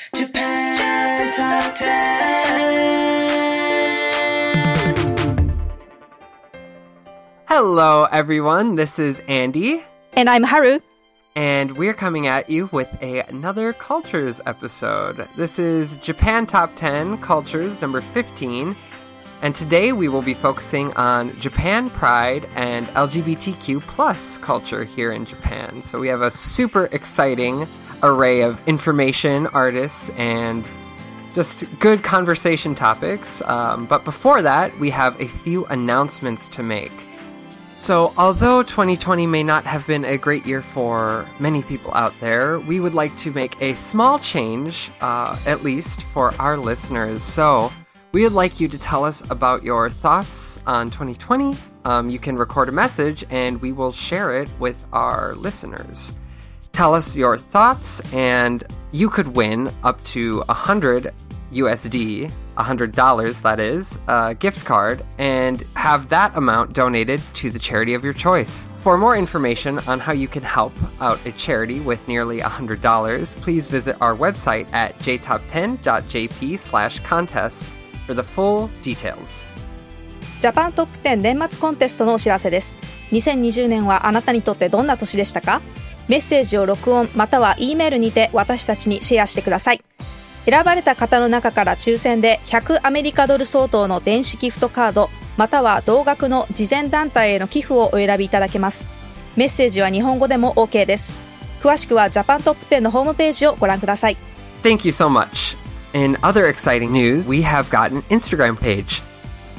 Japan Top 10. Hello, everyone. This is Andy, And I'm Haru. and we're coming at you with a, another Cultures episode. This is Japan Top 10 Cultures number 15, and today we will be focusing on Japan Pride and LGBTQ plus culture here in Japan. So we have a super exciting array of information, artists, and just good conversation topics. Um, but before that, we have a few announcements to make. So, although 2020 may not have been a great year for many people out there, we would like to make a small change, uh, at least for our listeners. So, we would like you to tell us about your thoughts on 2020. Um, you can record a message and we will share it with our listeners. Tell us your thoughts, and you could win up to 100 USD, $100 that is, a gift card, and have that amount donated to the charity of your choice. For more information on how you can help out a charity with nearly $100, please visit our website at jtop10.jp slash contest for the full details. ジャパントップ10年末コンテストのお知らせです。2020年はあなたにとってどんな年でしたか メッセージを録音または E メールにて私たちにシェアしてください。選ばれた方の中から抽選で100アメリカドル相当の電子ギフトカードまたは同額の慈善団体への寄付をお選びいただけます。メッセージは日本語でも OK です。詳しくはジャパントップ10のホームページをご覧ください。Thank you so much. In other exciting news, we have got an Instagram page.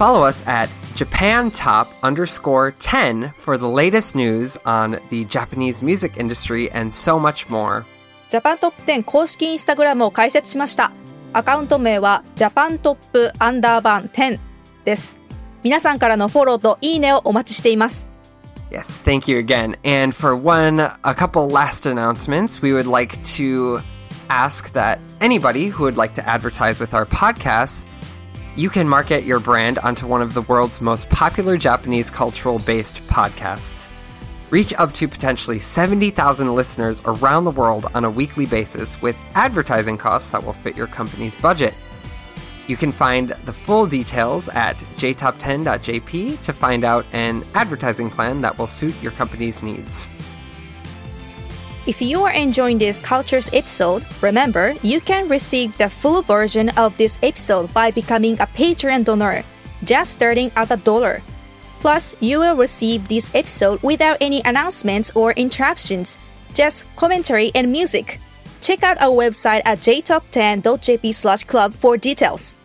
Follow us at JapanTop underscore 10 for the latest news on the Japanese music industry and so much more. ジャパントップ10公式インスタグラムを開設しました。アカウント名はジャパントップアンダーバー10です。皆さんからのフォローといいねをお待ちしています。 Yes, thank you again. And for one, a couple last announcements, we would like to ask that anybody who would like to advertise with our podcast, you can market your brand onto one of the world's most popular Japanese cultural based podcasts. Reach up to potentially 70,000 listeners around the world on a weekly basis with advertising costs that will fit your company's budget. You can find the full details at jtop10.jp to find out an advertising plan that will suit your company's needs. If you are enjoying this Cultures episode, remember you can receive the full version of this episode by becoming a Patreon donor, just starting at a dollar. Plus, you will receive this episode without any announcements or interruptions, just commentary and music. Check out our website at jtop10.jp slash club for details.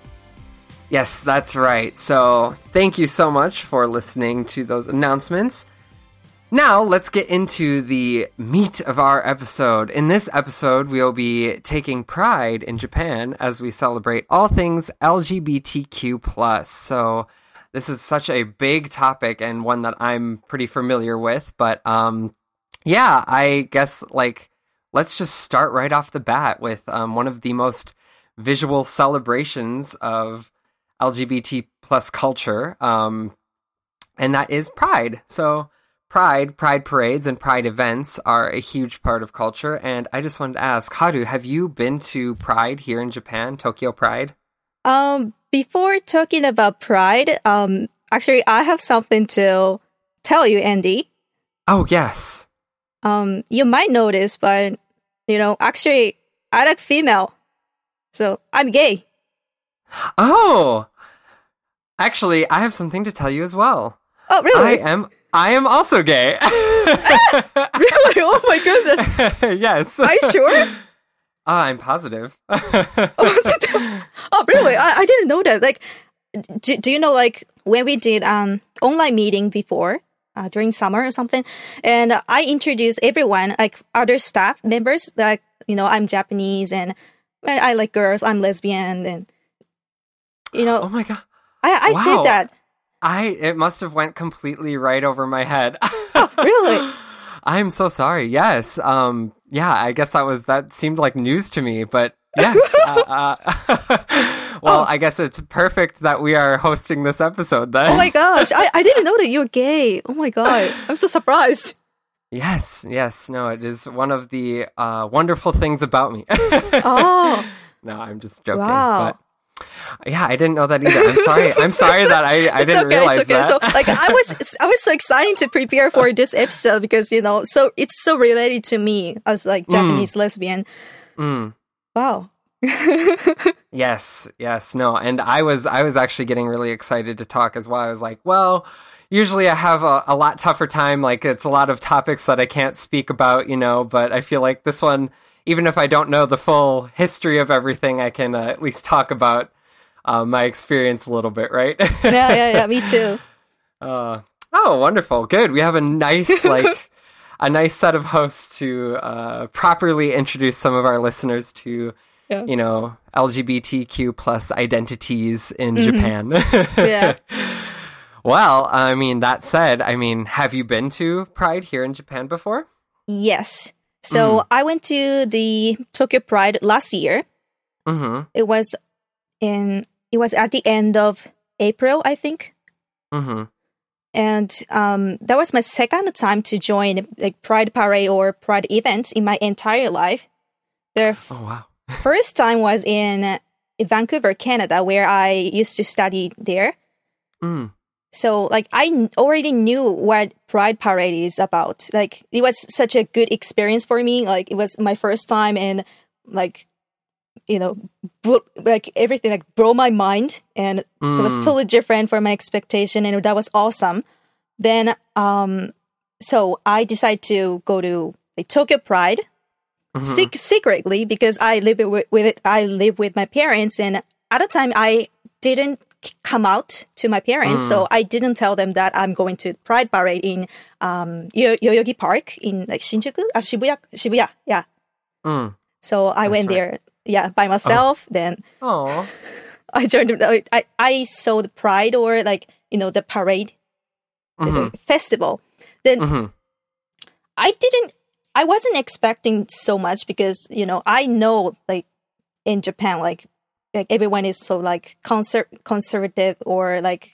Yes, that's right. So, thank you so much for listening to those announcements. Now, let's get into the meat of our episode. In this episode, we'll be taking pride in Japan as we celebrate all things LGBTQ+. So, this is such a big topic and one that I'm pretty familiar with, but um yeah, I guess like let's just start right off the bat with um, one of the most visual celebrations of LGBT plus culture, um, and that is Pride. So Pride, Pride parades, and Pride events are a huge part of culture. And I just wanted to ask, Haru, have you been to Pride here in Japan, Tokyo Pride? Um, before talking about Pride, um, actually, I have something to tell you, Andy. Oh yes. Um, you might notice, but you know, actually, I like female, so I'm gay. Oh, actually, I have something to tell you as well. Oh, really? I am. I am also gay. really? Oh my goodness. yes. Are you sure? Ah, I'm positive. oh, oh, really? I, I didn't know that. Like, do, do you know, like, when we did an online meeting before, uh, during summer or something, and I introduced everyone, like, other staff members, like, you know, I'm Japanese and I like girls, I'm lesbian, and, you know, oh my god. I, I wow. said that. I it must have went completely right over my head. Really? I'm so sorry. Yes. Um. Yeah. I guess that was that seemed like news to me, but yes. uh, uh, well, I guess it's perfect that we are hosting this episode then. Oh my gosh, I, I didn't know that you're gay. Oh my god, I'm so surprised. Yes. Yes. No. It is one of the uh, wonderful things about me. Oh, no, I'm just joking. Wow. Yeah, I didn't know that either. I'm sorry. I'm sorry that I, I didn't okay, realize it's okay. that. So like I was I was so excited to prepare for this episode because you know so it's so related to me as like Japanese lesbian. Mm. Wow. Yes, yes, no, and I was I was actually getting really excited to talk as well. I was like, well, usually I have a, a lot tougher time. Like it's a lot of topics that I can't speak about, you know. But I feel like this one, even if I don't know the full history of everything, I can uh, at least talk about uh, my experience a little bit, right? Yeah, yeah, yeah. Me too. Uh, oh, wonderful. Good. We have a nice, like, a nice set of hosts to uh, properly introduce some of our listeners to, Yeah. you know, LGBTQ plus identities in Japan. Yeah. well, I mean, that said, I mean, have you been to Pride here in Japan before? Yes. So I went to the Tokyo Pride last year. Mm-hmm. It was in it was at the end of April, I think. Mm-hmm. and um, that was my second time to join like Pride Parade or Pride events in my entire life. The f- Oh, wow. first time was in Vancouver, Canada, where I used to study there. Mm. So, like, I already knew what Pride Parade is about. Like, it was such a good experience for me. Like, it was my first time, and like, you know, bl- like everything like blew my mind, and it was Mm. totally different from my expectation, and that was awesome. Then, um, so I decided to go to the Tokyo Pride Mhm. sec- secretly because I live with, with it. I live with my parents, and at the time I didn't come out to my parents, so I didn't tell them that I'm going to Pride Parade in um Yo- Yoyogi Park in like Shinjuku, uh, Shibuya, Shibuya, yeah. Mm. So I went right. there, yeah, by myself. Then Oh. I joined. I I saw the Pride or like you know the parade, a festival. Then Mhm. I didn't. I wasn't expecting so much because you know I know like in Japan like like everyone is so like conser- conservative or like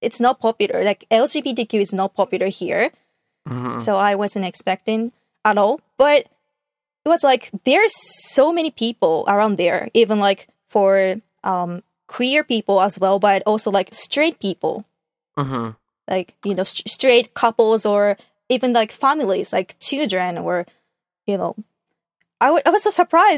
it's not popular. Like LGBTQ is not popular here, Mhm. so I wasn't expecting at all. But it was like there's so many people around there, even like for um queer people as well, but also like straight people Mhm. like you know st- straight couples or even like families like children or you know I, w- I was so surprised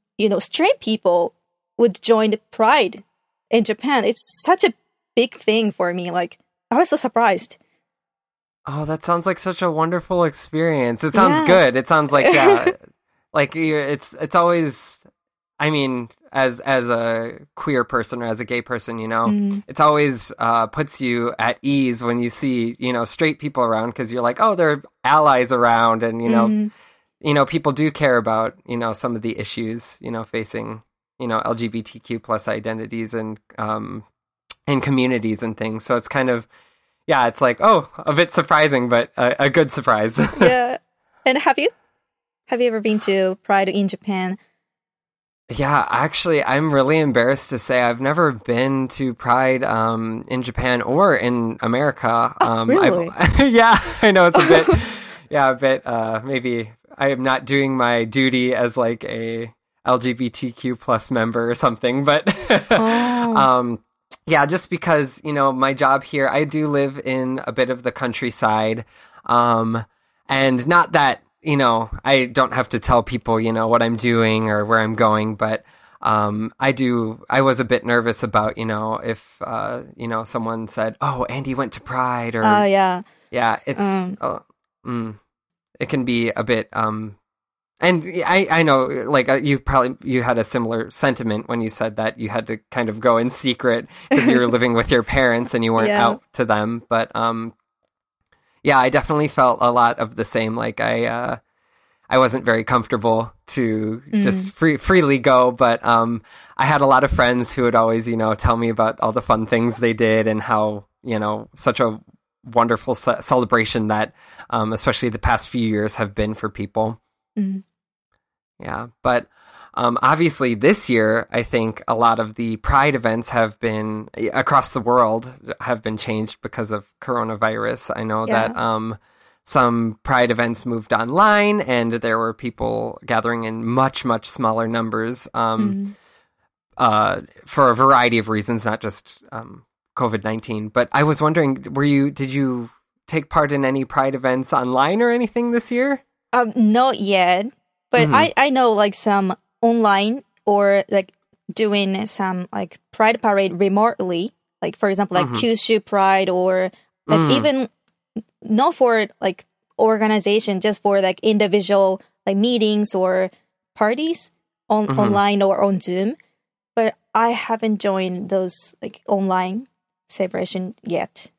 you know straight people would join Pride in Japan. It's such a big thing for me. Like I was so surprised. Oh, that sounds like such a wonderful experience. It sounds Yeah. good. It sounds like yeah, like it's it's always. I mean, as as a queer person or as a gay person, you know, Mm. it's always uh, puts you at ease when you see you know straight people around because you're like, oh, there are allies around, and you know, Mhm. You know, people do care about you know some of the issues you know facing you know LGBTQ plus identities and um and communities and things. So it's kind of yeah, it's like oh, a bit surprising, but a, a good surprise. yeah. And have you have you ever been to Pride in Japan? yeah, actually, I'm really embarrassed to say I've never been to Pride um in Japan or in America. Um, really? Yeah, I know it's a bit yeah, a bit uh maybe I am not doing my duty as like a LGBTQ plus member or something, but Oh. um yeah, just because, you know, my job here, I do live in a bit of the countryside. Um and not that, you know, I don't have to tell people, you know, what I'm doing or where I'm going, but um I do I was a bit nervous about, you know, if uh you know, someone said, "Oh, Andy went to Pride," or Oh yeah. yeah, it's Um. uh, mm, it can be a bit um and I I know like uh, you probably you had a similar sentiment when you said that you had to kind of go in secret because you were living with your parents and you weren't Yeah. out to them, but um yeah, I definitely felt a lot of the same like I uh I wasn't very comfortable to just free, freely go, but um, I had a lot of friends who would always, you know, tell me about all the fun things they did and how, you know, such a wonderful ce- celebration that, um, especially the past few years, have been for people. Mhm. Yeah, but um, obviously this year, I think a lot of the Pride events have been across the world have been changed because of coronavirus. I know Yeah. that um, some Pride events moved online, and there were people gathering in much much smaller numbers um, Mhm. uh, for a variety of reasons, not just um, COVID nineteen. But I was wondering, were you did you take part in any Pride events online or anything this year? Um, not yet, but Mhm. I I know like some online or like doing some like Pride parade remotely. Like for example, like Mhm. Kyushu Pride or like Mm. even not for like organization, just for like individual like meetings or parties on Mhm. online or on Zoom. But I haven't joined those like online celebration yet.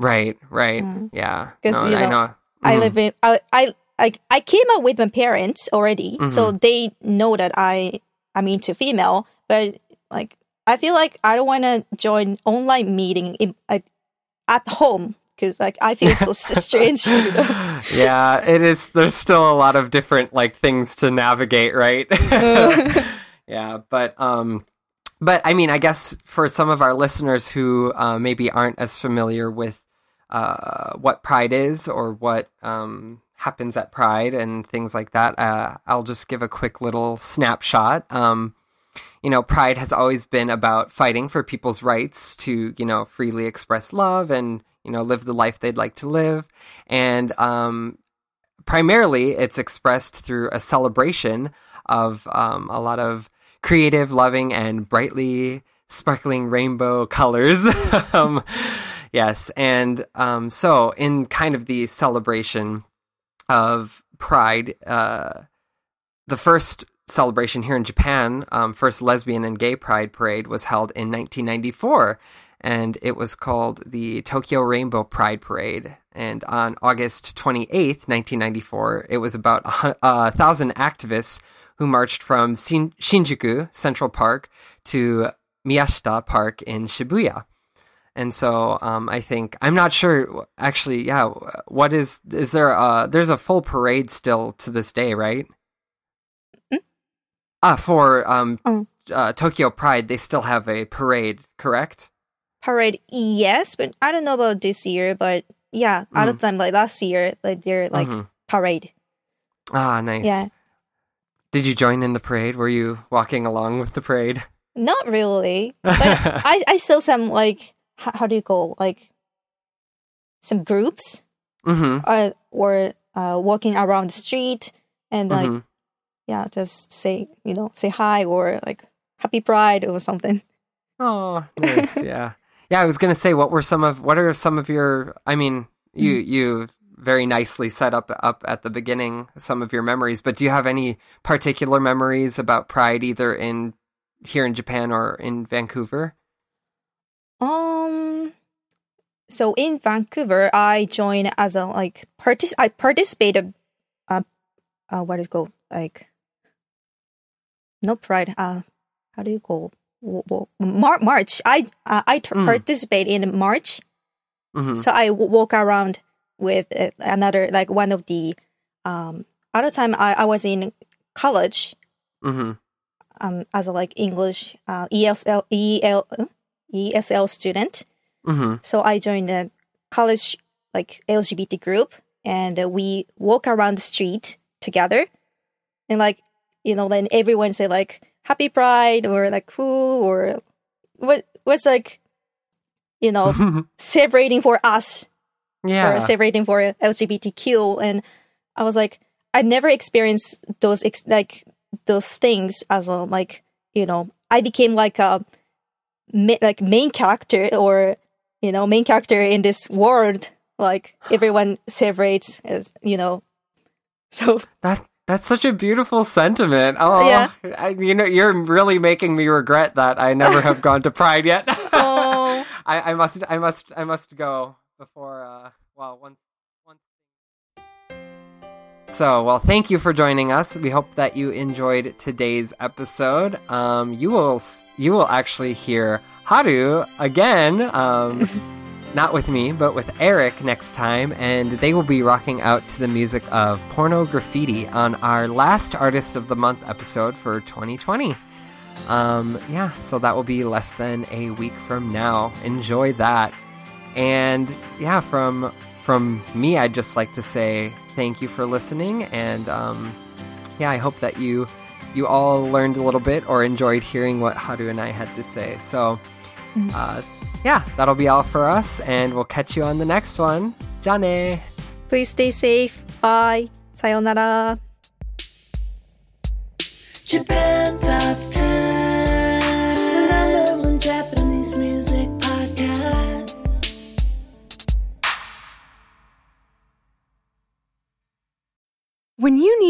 Right, right, Mm. yeah. 'Cause, No, you I know, know. I live in I I like I came out with my parents already, so Mm-hmm. they know that I I'm into female. But like I feel like I don't want to join online meeting in like at home because like I feel so strange. you know? yeah, it is. There's still a lot of different like things to navigate, right? yeah, but um, but I mean, I guess for some of our listeners who uh, maybe aren't as familiar with uh, what Pride is or what um happens at Pride and things like that, uh, I'll just give a quick little snapshot. Um, you know, Pride has always been about fighting for people's rights to, you know, freely express love and, you know, live the life they'd like to live. And um, primarily, it's expressed through a celebration of um, a lot of creative, loving, and brightly sparkling rainbow colors. um, yes. And um, so, in kind of the celebration of Pride, uh, the first celebration here in Japan, um, first lesbian and gay pride parade was held in 1994, and it was called the Tokyo Rainbow Pride Parade. And on August 28th, 1994, it was about a, a thousand activists who marched from Shin- Shinjuku Central Park to Miyashita Park in Shibuya. And so um, I think I'm not sure. Actually, yeah. What is is there? Uh, there's a full parade still to this day, right? Ah, for um, Oh. uh, Tokyo Pride, they still have a parade, correct? Parade, yes, but I don't know about this year. But yeah, at the time, like last year, like they're like Mhm. parade. Ah, nice. Yeah. Did you join in the parade? Were you walking along with the parade? Not really, but I I saw some like how, how do you call like some groups Mm-hmm. uh, or uh, walking around the street and like Mhm. yeah, just say you know say hi or like happy pride or something. Oh, nice. yeah. Yeah, I was gonna say, what were some of what are some of your? I mean, you you very nicely set up up at the beginning some of your memories, but do you have any particular memories about Pride, either in here in Japan or in Vancouver? Um, so in Vancouver, I joined as a like partic. I participated. Uh, uh, what is it called like? No pride. Uh, how do you call? Mar- March. I uh, I t- Mm. participate in March. hmm So I w- walk around with uh, another like one of the um. Other time I, I was in college hmm um as a like English uh ESL EL ESL student. hmm So I joined a college like LGBT group, and uh, we walk around the street together, and like you know, then everyone say like Happy Pride or like cool or what what's like you know celebrating for us or yeah. celebrating for LGBTQ, and I was like I never experienced those ex- like those things as a like you know I became like a ma- like main character or you know main character in this world like everyone celebrates as you know so That that's such a beautiful sentiment. Oh, Yeah. I, you know, you're really making me regret that I never have gone to Pride yet. Oh. I, I must, I must, I must go before. Uh, well, once, once. So, well, thank you for joining us. We hope that you enjoyed today's episode. Um, you will, you will actually hear Haru again. Um, not with me, but with Eric next time, and they will be rocking out to the music of Porno Graffitti on our last Artist of the Month episode for 2020. Um, yeah, so that will be less than a week from now. Enjoy that. And yeah, from from me, I'd just like to say thank you for listening, and um, yeah, I hope that you you all learned a little bit or enjoyed hearing what Haru and I had to say. So, mm-hmm. uh, yeah, that'll be all for us, and we'll catch you on the next one. Jane! Please stay safe. Bye. Sayonara. Japan Top